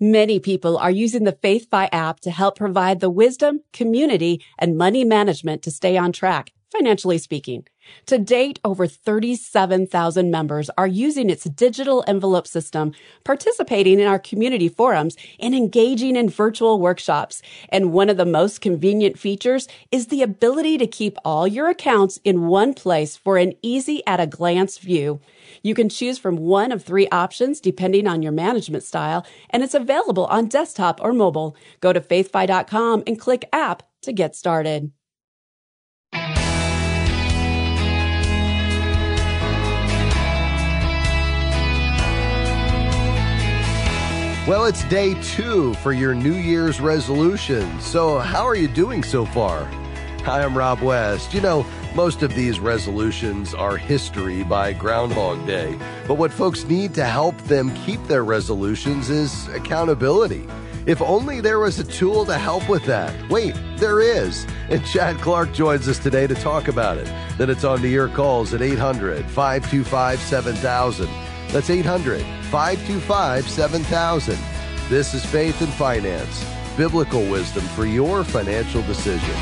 Many people are using the FaithFi app to help provide the wisdom, community, and money management to stay on track, financially speaking. To date, over 37,000 members are using its digital envelope system, participating in our community forums, and engaging in virtual workshops. And one of the most convenient features is the ability to keep all your accounts in one place for an easy at a glance view. You can choose from one of three options depending on your management style, and it's available on desktop or mobile. Go to faithfi.com and click app to get started. Well, it's day two for your New Year's resolution. So, how are you doing so far? Hi, I'm Rob West. You know, most of these resolutions are history by Groundhog Day. But what folks need to help them keep their resolutions is accountability. If only there was a tool to help with that. Wait, there is. And Chad Clark joins us today to talk about it. Then it's on to your calls at 800 525 7000. That's 800 525 7000. This is Faith and Finance, biblical wisdom for your financial decision.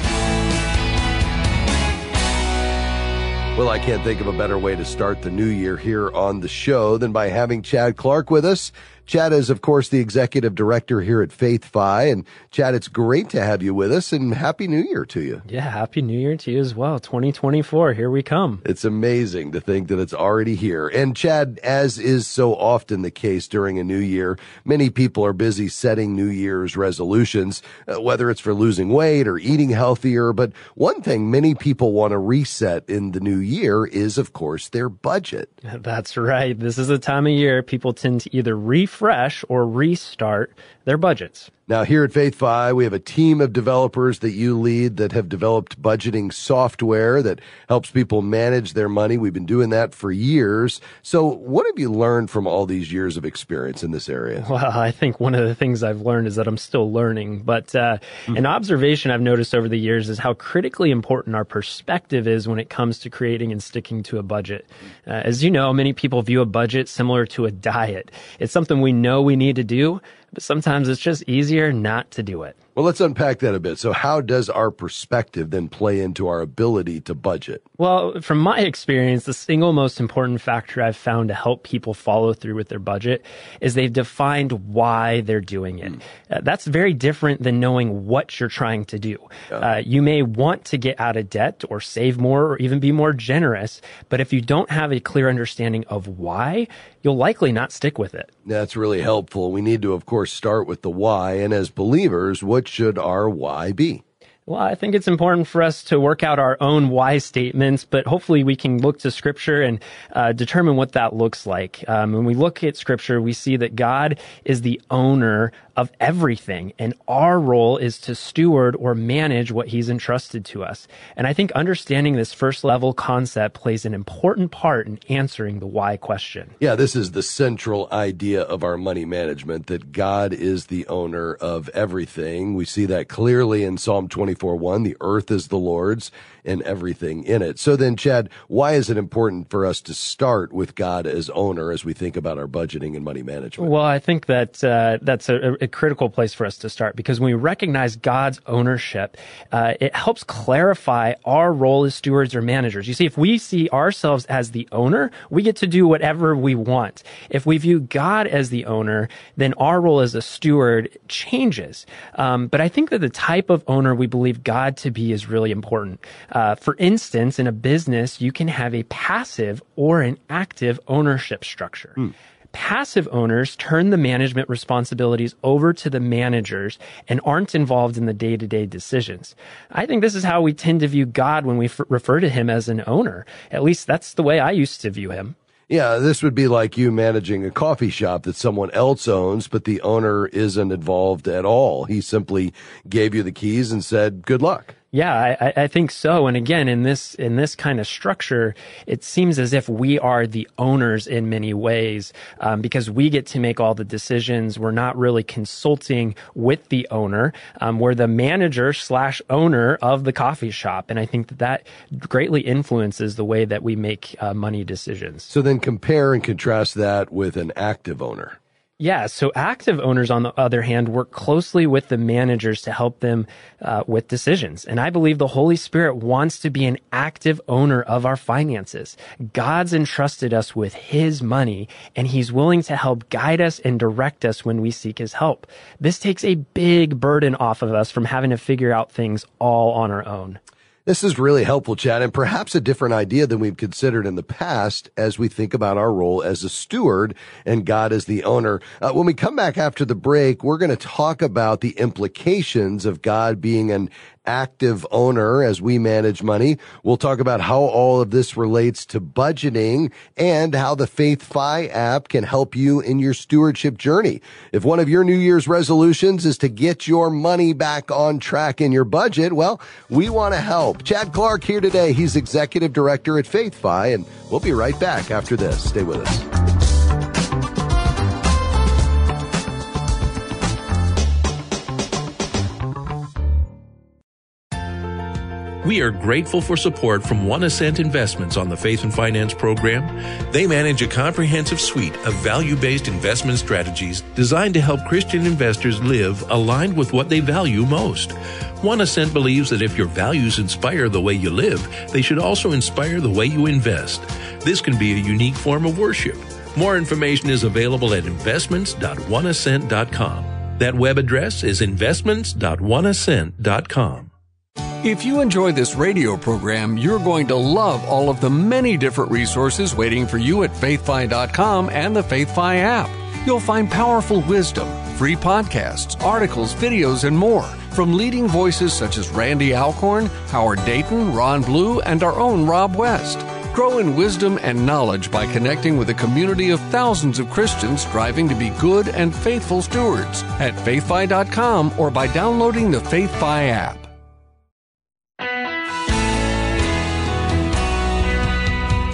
Well, I can't think of a better way to start the new year here on the show than by having Chad Clark with us. Chad is, of course, the executive director here at FaithFi. And Chad, it's great to have you with us and Happy New Year to you. Yeah, Happy New Year to you as well. 2024, here we come. It's amazing to think that it's already here. And Chad, as is so often the case during a new year, many people are busy setting New Year's resolutions, uh, whether it's for losing weight or eating healthier. But one thing many people want to reset in the new year is, of course, their budget. That's right. This is a time of year people tend to either refresh refresh or restart their budgets. Now, here at FaithFi, we have a team of developers that you lead that have developed budgeting software that helps people manage their money. We've been doing that for years. So, what have you learned from all these years of experience in this area? Well, I think one of the things I've learned is that I'm still learning. But uh, mm-hmm. an observation I've noticed over the years is how critically important our perspective is when it comes to creating and sticking to a budget. Uh, as you know, many people view a budget similar to a diet. It's something we know we need to do, but sometimes it's just easier not to do it. Well, let's unpack that a bit. So, how does our perspective then play into our ability to budget? Well, from my experience, the single most important factor I've found to help people follow through with their budget is they've defined why they're doing it. Mm. Uh, that's very different than knowing what you're trying to do. Yeah. Uh, you may want to get out of debt or save more or even be more generous, but if you don't have a clear understanding of why, you'll likely not stick with it. That's really helpful. We need to, of course, start with the why. And as believers, what what should our why be? Well, I think it's important for us to work out our own why statements, but hopefully we can look to scripture and uh, determine what that looks like. Um, when we look at scripture, we see that God is the owner of everything, and our role is to steward or manage what He's entrusted to us. And I think understanding this first level concept plays an important part in answering the why question. Yeah, this is the central idea of our money management that God is the owner of everything. We see that clearly in Psalm 24. 24 1. The earth is the Lord's and everything in it. So then, Chad, why is it important for us to start with God as owner as we think about our budgeting and money management? Well, I think that uh, that's a, a, critical place for us to start because when we recognize God's ownership, uh, it helps clarify our role as stewards or managers. You see, if we see ourselves as the owner, we get to do whatever we want. If we view God as the owner, then our role as a steward changes. Um, but I think that the type of owner we believe believe God to be is really important. Uh, for instance, in a business, you can have a passive or an active ownership structure. Mm. Passive owners turn the management responsibilities over to the managers and aren't involved in the day to day decisions. I think this is how we tend to view God when we f- refer to him as an owner. At least that's the way I used to view him. Yeah, this would be like you managing a coffee shop that someone else owns, but the owner isn't involved at all. He simply gave you the keys and said, good luck. Yeah, I, I, think so. And again, in this in this kind of structure, it seems as if we are the owners in many ways um, because we get to make all the decisions. We're not really consulting with the owner. Um, we're the manager slash owner of the coffee shop, and I think that that greatly influences the way that we make uh, money decisions. So then, compare and contrast that with an active owner. Yeah. So active owners, on the other hand, work closely with the managers to help them uh, with decisions. And I believe the Holy Spirit wants to be an active owner of our finances. God's entrusted us with his money and he's willing to help guide us and direct us when we seek his help. This takes a big burden off of us from having to figure out things all on our own. This is really helpful, Chad, and perhaps a different idea than we've considered in the past as we think about our role as a steward and God as the owner. Uh, when we come back after the break, we're going to talk about the implications of God being an active owner as we manage money. We'll talk about how all of this relates to budgeting and how the FaithFi app can help you in your stewardship journey. If one of your New Year's resolutions is to get your money back on track in your budget, well, we want to help. Chad Clark here today. He's executive director at FaithFi, and we'll be right back after this. Stay with us. We are grateful for support from One Ascent Investments on the Faith and Finance program. They manage a comprehensive suite of value based investment strategies designed to help Christian investors live aligned with what they value most. One Ascent believes that if your values inspire the way you live, they should also inspire the way you invest. This can be a unique form of worship. More information is available at investments.oneascent.com. That web address is investments.oneascent.com. If you enjoy this radio program, you're going to love all of the many different resources waiting for you at faithfi.com and the FaithFi app. You'll find powerful wisdom, free podcasts, articles, videos, and more from leading voices such as Randy Alcorn, Howard Dayton, Ron Blue, and our own Rob West. Grow in wisdom and knowledge by connecting with a community of thousands of Christians striving to be good and faithful stewards at faithfi.com or by downloading the FaithFi app.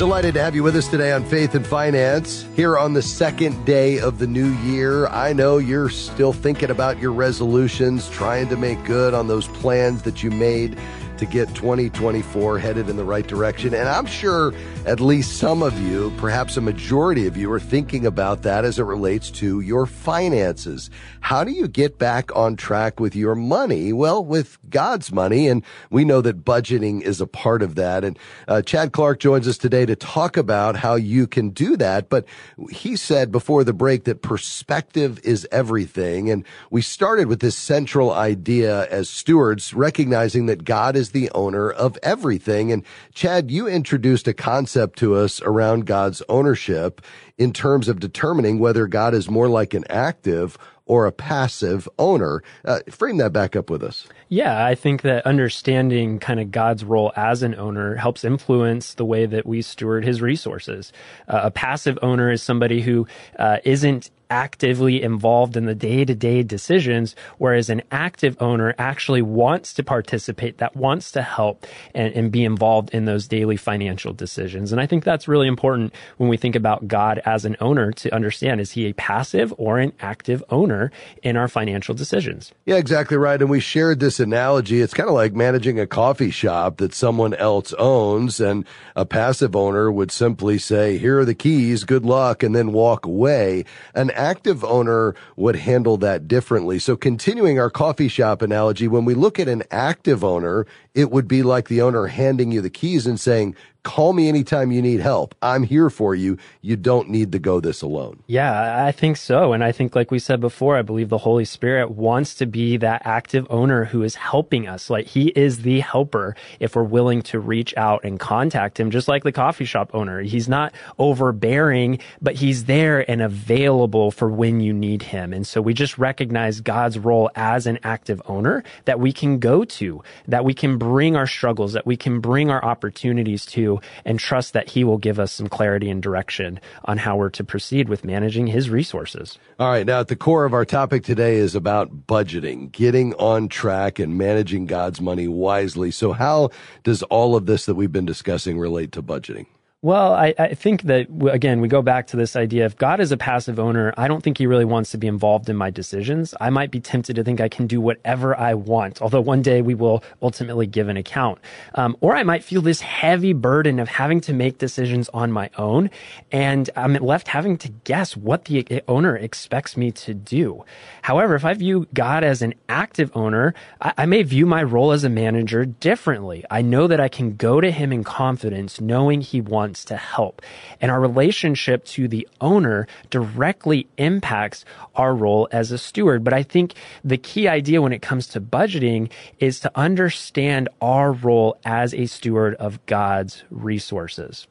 Delighted to have you with us today on Faith and Finance. Here on the second day of the new year, I know you're still thinking about your resolutions, trying to make good on those plans that you made to get 2024 headed in the right direction. And I'm sure at least some of you, perhaps a majority of you, are thinking about that as it relates to your finances. How do you get back on track with your money? Well, with God's money. And we know that budgeting is a part of that. And uh, Chad Clark joins us today to talk about how you can do that. But he said before the break that perspective is everything. And we started with this central idea as stewards, recognizing that God is the owner of everything. And Chad, you introduced a concept to us around God's ownership in terms of determining whether God is more like an active or a passive owner. Uh, frame that back up with us. Yeah, I think that understanding kind of God's role as an owner helps influence the way that we steward his resources. Uh, a passive owner is somebody who uh, not actively involved in the day to day decisions, whereas an active owner actually wants to participate, that wants to help and, and, be involved in those daily financial decisions. And I think that's really important when we think about God as an owner to understand is he a passive or an active owner in our financial decisions? Yeah, exactly right. And we shared this analogy. It's kind of like managing a coffee shop that someone else owns and a passive owner would simply say, here are the keys, good luck, and then walk away. An active owner would handle that differently. So continuing our coffee shop analogy, when we look at an active owner, it would be like the owner handing you the keys and saying, call me anytime you need help. I'm here for you. You don't need to go this alone. Yeah, I think so. And I think, like we said before, I believe the Holy Spirit wants to be that active owner who is helping us. Like he is the helper if we're willing to reach out and contact him, just like the coffee shop owner. He's not overbearing, but he's there and available for when you need him. And so we just recognize God's role as an active owner that we can go to, that we can bring our struggles, that we can bring our opportunities to and trust that he will give us some clarity and direction on how we're to proceed with managing his resources. All right. Now, at the core of our topic today is about budgeting, getting on track and managing God's money wisely. So how does all of this that we've been discussing relate to budgeting? Well, I, I, think that, again, we go back to this idea if God is a passive owner, I don't think he really wants to be involved in my decisions. I might be tempted to think I can do whatever I want, although one day we will ultimately give an account. Um, or I might feel this heavy burden of having to make decisions on my own, and I'm left having to guess what the owner expects me to do. However, if I view God as an active owner, I, I may view my role as a manager differently. I know that I can go to him in confidence, knowing he wants wants to help. And our relationship to the owner directly impacts our role as a steward. But I think the key idea when it comes to budgeting is to understand our role as a steward of God's resources.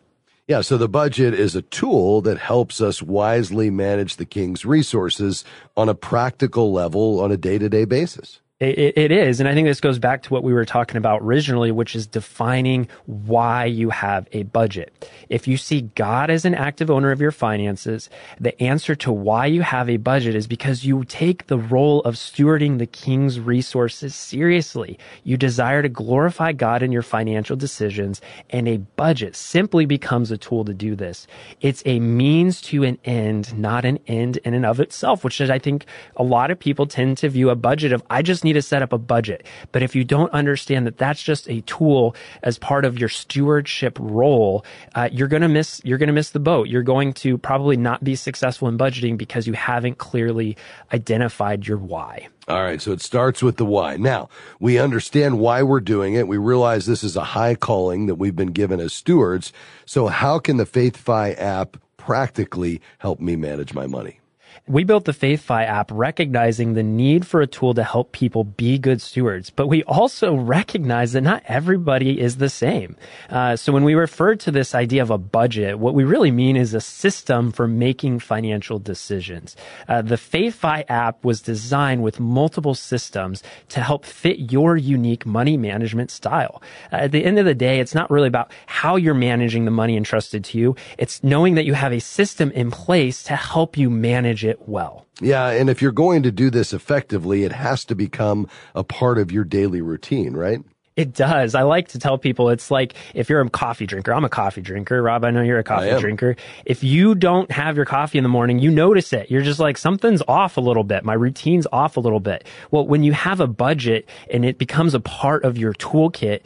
Yeah, so the budget is a tool that helps us wisely manage the king's resources on a practical level on a day to day basis. It, it is. And I think this goes back to what we were talking about originally, which is defining why you have a budget. If you see God as an active owner of your finances, the answer to why you have a budget is because you take the role of stewarding the king's resources seriously. You desire to glorify God in your financial decisions, and a budget simply becomes a tool to do this. It's a means to an end, not an end in and of itself, which is, I think, a lot of people tend to view a budget of, I just need need to set up a budget. But if you don't understand that that's just a tool as part of your stewardship role, uh, you're going to miss, you're going to miss the boat. You're going to probably not be successful in budgeting because you haven't clearly identified your why. All right. So it starts with the why. Now we understand why we're doing it. We realize this is a high calling that we've been given as stewards. So how can the FaithFi app practically help me manage my money? We built the FaithFi app recognizing the need for a tool to help people be good stewards, but we also recognize that not everybody is the same. Uh, so when we refer to this idea of a budget, what we really mean is a system for making financial decisions. Uh, the FaithFi app was designed with multiple systems to help fit your unique money management style. Uh, at the end of the day, it's not really about how you're managing the money entrusted to you. It's knowing that you have a system in place to help you manage it it well. Yeah, and if you're going to do this effectively, it has to become a part of your daily routine, right? It does. I like to tell people it's like if you're a coffee drinker, I'm a coffee drinker. Rob, I know you're a coffee drinker. If you don't have your coffee in the morning, you notice it. You're just like, something's off a little bit. My routine's off a little bit. Well, when you have a budget and it becomes a part of your toolkit,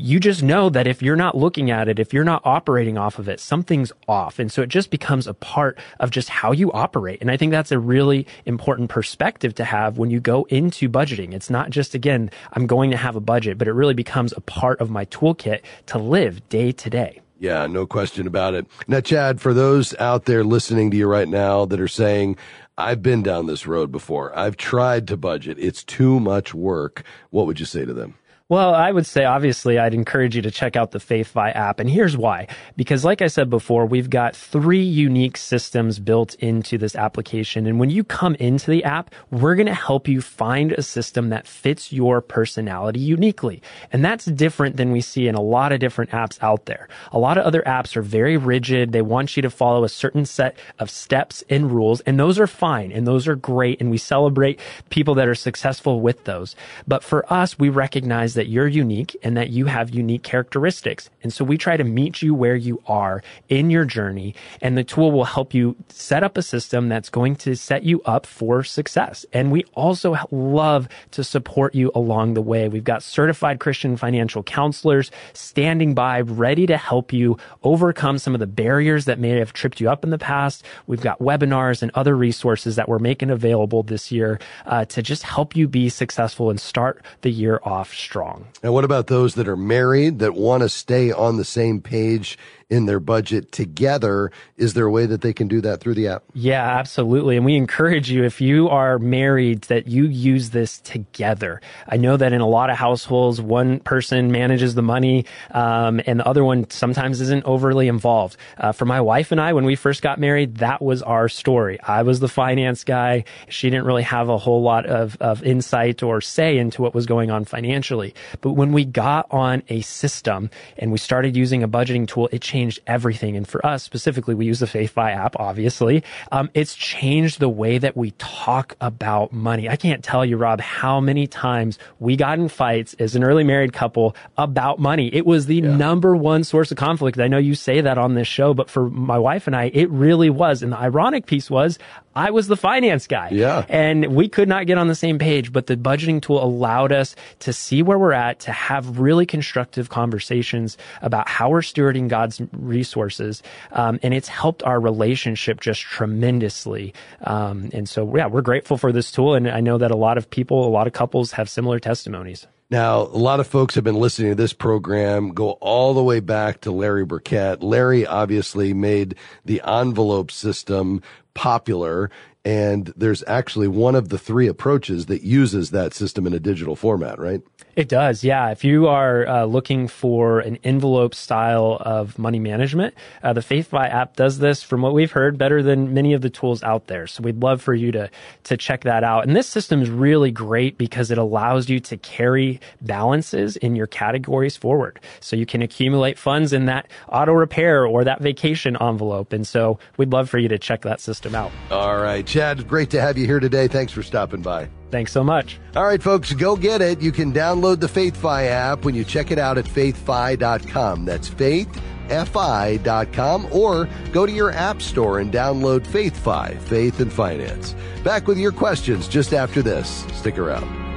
you just know that if you're not looking at it, if you're not operating off of it, something's off. And so it just becomes a part of just how you operate. And I think that's a really important perspective to have when you go into budgeting. It's not just, again, I'm going to have a budget, but it really becomes a part of my toolkit to live day to day. Yeah, no question about it. Now, Chad, for those out there listening to you right now that are saying, I've been down this road before. I've tried to budget. It's too much work. What would you say to them? Well, I would say obviously I'd encourage you to check out the FaithFi app. And here's why. Because like I said before, we've got three unique systems built into this application. And when you come into the app, we're going to help you find a system that fits your personality uniquely. And that's different than we see in a lot of different apps out there. A lot of other apps are very rigid. They want you to follow a certain set of steps and rules. And those are fine. And those are great. And we celebrate people that are successful with those. But for us, we recognize that that you're unique and that you have unique characteristics. And so we try to meet you where you are in your journey. And the tool will help you set up a system that's going to set you up for success. And we also love to support you along the way. We've got certified Christian financial counselors standing by, ready to help you overcome some of the barriers that may have tripped you up in the past. We've got webinars and other resources that we're making available this year uh, to just help you be successful and start the year off strong wrong. And what about those that are married that want to stay on the same page in their budget together. Is there a way that they can do that through the app? Yeah, absolutely. And we encourage you, if you are married, that you use this together. I know that in a lot of households, one person manages the money, um, and the other one sometimes isn't overly involved. Uh, for my wife and I, when we first got married, that was our story. I was the finance guy. She didn't really have a whole lot of, of insight or say into what was going on financially. But when we got on a system and we started using a budgeting tool, it changed changed everything. And for us specifically, we use the FaithFi app, obviously. Um, it's changed the way that we talk about money. I can't tell you, Rob, how many times we got in fights as an early married couple about money. It was the yeah. number one source of conflict. I know you say that on this show, but for my wife and I, it really was. And the ironic piece was I was the finance guy. Yeah. And we could not get on the same page, but the budgeting tool allowed us to see where we're at, to have really constructive conversations about how we're stewarding God's resources. Um, and it's helped our relationship just tremendously. Um, and so, yeah, we're grateful for this tool. And I know that a lot of people, a lot of couples have similar testimonies. Now, a lot of folks have been listening to this program go all the way back to Larry Burkett. Larry obviously made the envelope system popular. And there's actually one of the three approaches that uses that system in a digital format, right? It does, yeah. If you are uh, looking for an envelope style of money management, uh, the FaithFi app does this, from what we've heard, better than many of the tools out there. So we'd love for you to to check that out. And this system is really great because it allows you to carry balances in your categories forward. So you can accumulate funds in that auto repair or that vacation envelope. And so we'd love for you to check that system out. All right, Chad, great to have you here today. Thanks for stopping by. Thanks so much. All right, folks, go get it. You can download the FaithFi app when you check it out at faithfi.com. That's faithfi.com or go to your app store and download FaithFi, Faith and Finance. Back with your questions just after this. Stick around.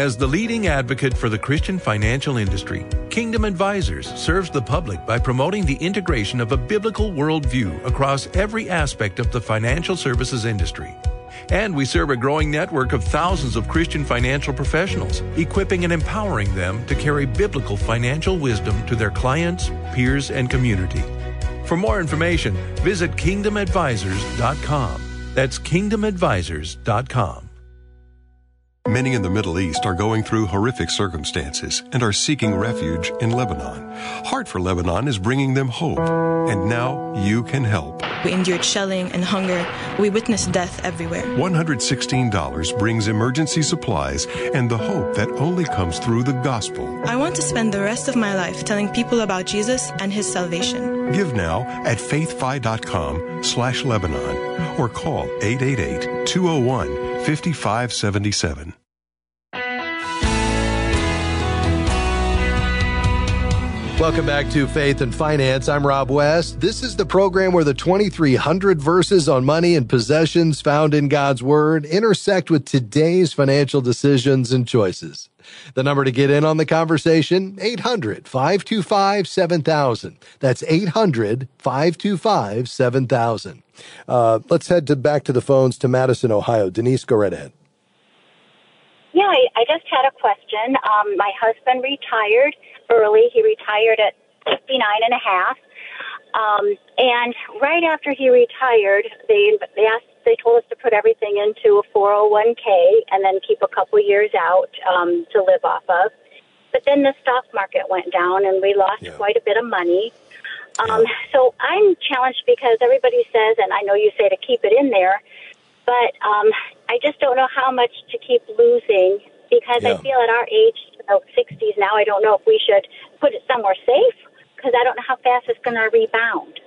As the leading advocate for the Christian financial industry, Kingdom Advisors serves the public by promoting the integration of a biblical worldview across every aspect of the financial services industry. And we serve a growing network of thousands of Christian financial professionals, equipping and empowering them to carry biblical financial wisdom to their clients, peers, and community. For more information, visit kingdomadvisors.com. That's kingdomadvisors.com. Many in the Middle East are going through horrific circumstances and are seeking refuge in Lebanon. Heart for Lebanon is bringing them hope, and now you can help. We endured shelling and hunger. We witnessed death everywhere. $116 brings emergency supplies and the hope that only comes through the gospel. I want to spend the rest of my life telling people about Jesus and his salvation. Give now at faithfi.com slash Lebanon or call 888 201 5577. Welcome back to Faith and Finance. I'm Rob West. This is the program where the 2,300 verses on money and possessions found in God's Word intersect with today's financial decisions and choices. The number to get in on the conversation, 800 525 7000. That's 800 525 7000. Uh, let's head to back to the phones to Madison, Ohio. Denise, go right ahead. Yeah, I, I just had a question. Um, my husband retired early. He retired at 59 and a half. Um, and right after he retired, they they asked they told us to put everything into a 401k and then keep a couple years out um, to live off of. But then the stock market went down and we lost yeah. quite a bit of money. Um, so I'm challenged because everybody says, and I know you say to keep it in there, but um, I just don't know how much to keep losing because yeah. I feel at our age, about 60s now, I don't know if we should put it somewhere safe because I don't know how fast it's going to rebound.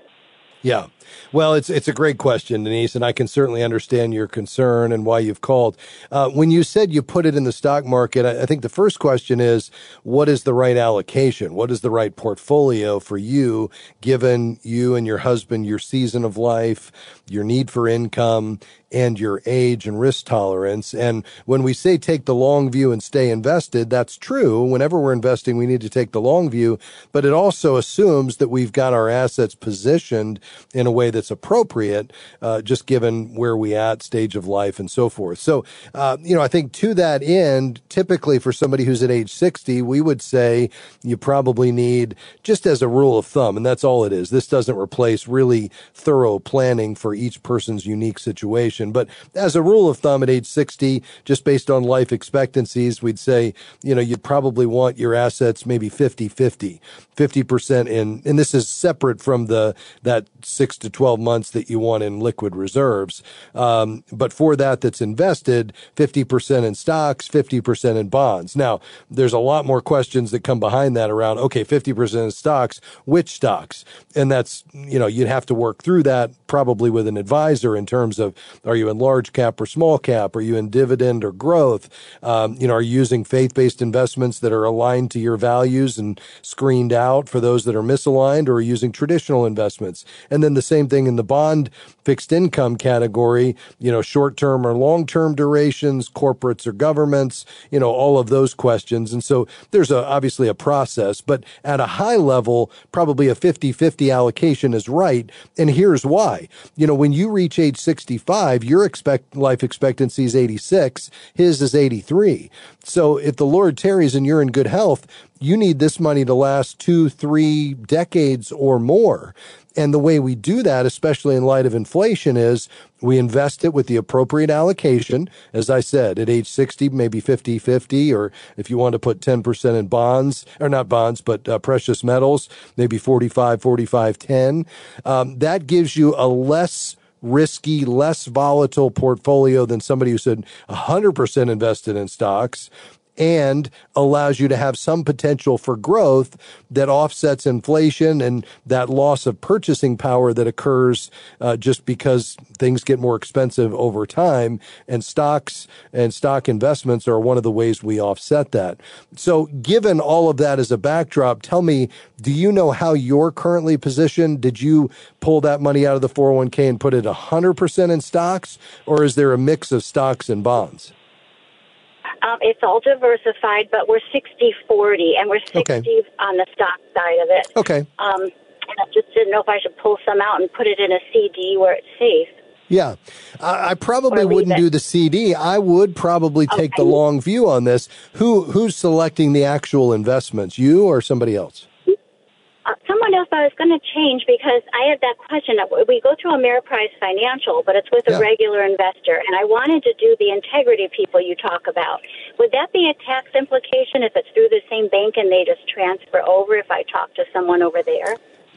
Yeah. Well, it's it's a great question, Denise, and I can certainly understand your concern and why you've called. Uh, when you said you put it in the stock market, I, I, think the first question is, what is the right allocation? What is the right portfolio for you, given you and your husband, your season of life, your need for income, and your age and risk tolerance. And when we say take the long view and stay invested, that's true. Whenever we're investing, we need to take the long view, but it also assumes that we've got our assets positioned in a way that's appropriate, uh, just given where we at, stage of life, and so forth. So, uh, you know, I think to that end, typically for somebody who's at age 60, we would say you probably need, just as a rule of thumb, and that's all it is. This doesn't replace really thorough planning for each person's unique situation but as a rule of thumb at age 60, just based on life expectancies, we'd say, you know, you'd probably want your assets maybe 50 50, 50% in, and this is separate from the, that 6 to 12 months that you want in liquid reserves. Um, but for that that's invested, 50% in stocks, 50% in bonds. Now, there's a lot more questions that come behind that around, okay, 50% in stocks, which stocks? And that's, you know, you'd have to work through that probably with an advisor in terms of, are you in large cap or small cap? Are you in dividend or growth? Um, you know, are you using faith-based investments that are aligned to your values and screened out for those that are misaligned or are using traditional investments? And then the same thing in the bond fixed income category, you know, short term or long term durations, corporates or governments, you know, all of those questions. And so there's a, obviously a process, but at a high level, probably a 50 50 allocation is right. And here's why. You know, when you reach age 65, your expect life expectancy is 86, his is 83. So if the Lord tarries and you're in good health, you need this money to last two, three decades or more. And the way we do that, especially in light of inflation, is we invest it with the appropriate allocation. As I said, at age 60, maybe 50 50, or if you want to put 10% in bonds, or not bonds, but uh, precious metals, maybe 45, 45, 10. Um, that gives you a less risky, less volatile portfolio than somebody who said 100% invested in stocks and allows you to have some potential for growth that offsets inflation and that loss of purchasing power that occurs uh, just because things get more expensive over time. And stocks and stock investments are one of the ways we offset that. So, given all of that as a backdrop, tell me, do you know how you're currently positioned? Did you pull that money out of the 401k and put it 100% in stocks, or is there a mix of stocks and bonds? Um, it's all diversified, but we're 60 40, and we're 60 okay. on the stock side of it. Okay. Um, and I just didn't know if I should pull some out and put it in a CD where it's safe. Yeah, I, I probably wouldn't it. do the CD. I would probably take okay. the long view on this. Who who's selecting the actual investments? You or somebody else? Uh, someone else I was going to change because I had that question. We go through Ameriprise Financial, but it's with a regular investor, and I wanted to do the integrity people you talk about. Would that be a tax implication if it's through the same bank and they just transfer over if I talk to someone over there?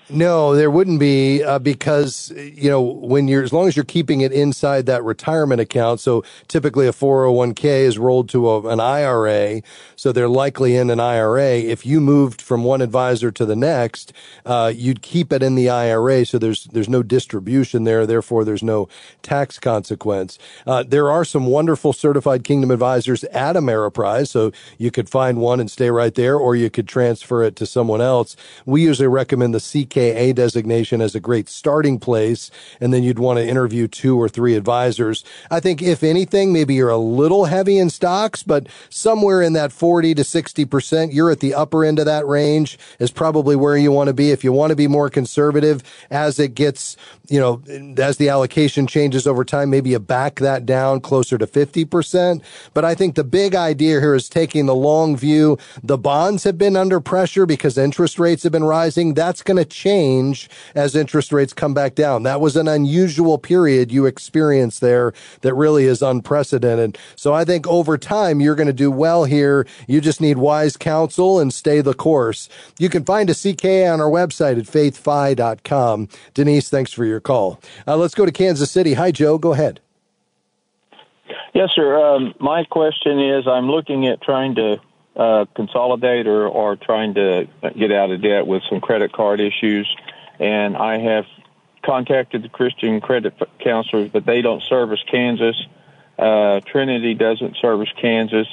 No, there wouldn't be uh, because you know when you're as long as you're keeping it inside that retirement account. So typically a 401k is rolled to a, an IRA, so they're likely in an IRA. If you moved from one advisor to the next, uh, you'd keep it in the IRA. So there's there's no distribution there, therefore there's no tax consequence. Uh, there are some wonderful certified Kingdom advisors at Ameriprise, so you could find one and stay right there, or you could transfer it to someone else. We usually recommend the CK AKA designation as a great starting place. And then you'd want to interview two or three advisors. I think if anything, maybe you're a little heavy in stocks, but somewhere in that 40 to 60%, you're at the upper end of that range is probably where you want to be. If you want to be more conservative as it gets, you know, as the allocation changes over time, maybe you back that down closer to 50%. But I think the big idea here is taking the long view. The bonds have been under pressure because interest rates have been rising. That's going to change as interest rates come back down. That was an unusual period you experienced there that really is unprecedented. So I think over time, you're going to do well here. You just need wise counsel and stay the course. You can find a CKA on our website at faithfi.com. Denise, thanks for your call. Uh, let's go to Kansas City. Hi, Joe. Go ahead. Yes, sir. Um, my question is I'm looking at trying to uh, consolidate or, or trying to get out of debt with some credit card issues. And I have contacted the Christian credit counselors, but they don't service Kansas. Uh, Trinity doesn't service Kansas.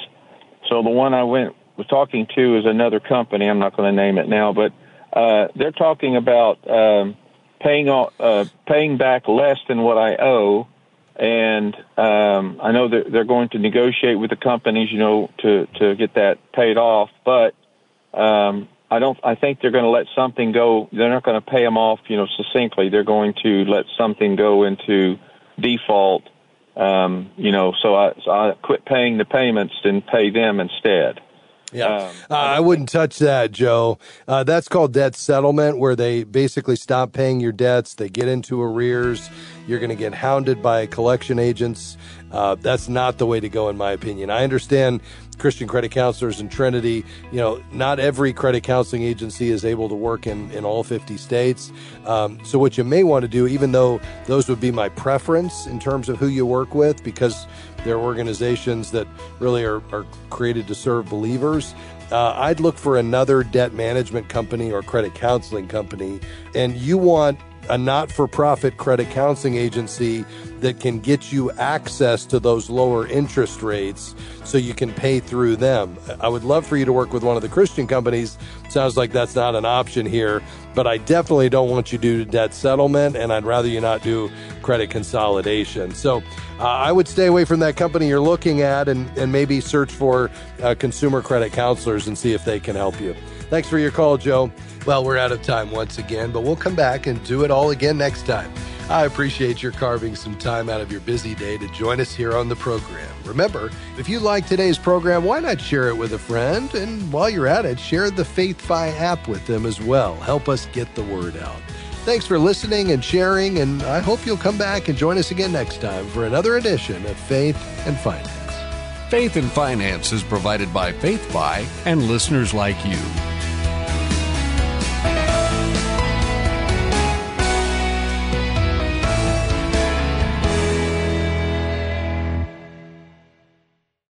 So the one I went was talking to is another company. I'm not going to name it now, but uh, they're talking about um, paying off uh, paying back less than what I owe and um, I know that they're going to negotiate with the companies, you know, to to get that paid off. But um, I don't. I think they're going to let something go. They're not going to pay them off, you know, succinctly. They're going to let something go into default. Um, you know, so I, so I quit paying the payments and pay them instead. Yeah, um, uh, I wouldn't touch that, Joe. Uh, that's called debt settlement, where they basically stop paying your debts. They get into arrears. You're going to get hounded by collection agents. Uh, that's not the way to go, in my opinion. I understand Christian credit counselors in Trinity. You know, not every credit counseling agency is able to work in, in all 50 states. Um, so, what you may want to do, even though those would be my preference in terms of who you work with, because they're organizations that really are, are created to serve believers, uh, I'd look for another debt management company or credit counseling company. And you want a not for profit credit counseling agency that can get you access to those lower interest rates so you can pay through them. I would love for you to work with one of the Christian companies. Sounds like that's not an option here, but I definitely don't want you to do debt settlement and I'd rather you not do credit consolidation. So uh, I would stay away from that company you're looking at and, and maybe search for uh, consumer credit counselors and see if they can help you. Thanks for your call, Joe. Well, we're out of time once again, but we'll come back and do it all again next time. I appreciate your carving some time out of your busy day to join us here on the program. Remember, if you like today's program, why not share it with a friend? And while you're at it, share the FaithFi app with them as well. Help us get the word out. Thanks for listening and sharing, and I hope you'll come back and join us again next time for another edition of Faith and Finance. Faith and Finance is provided by FaithFi and listeners like you.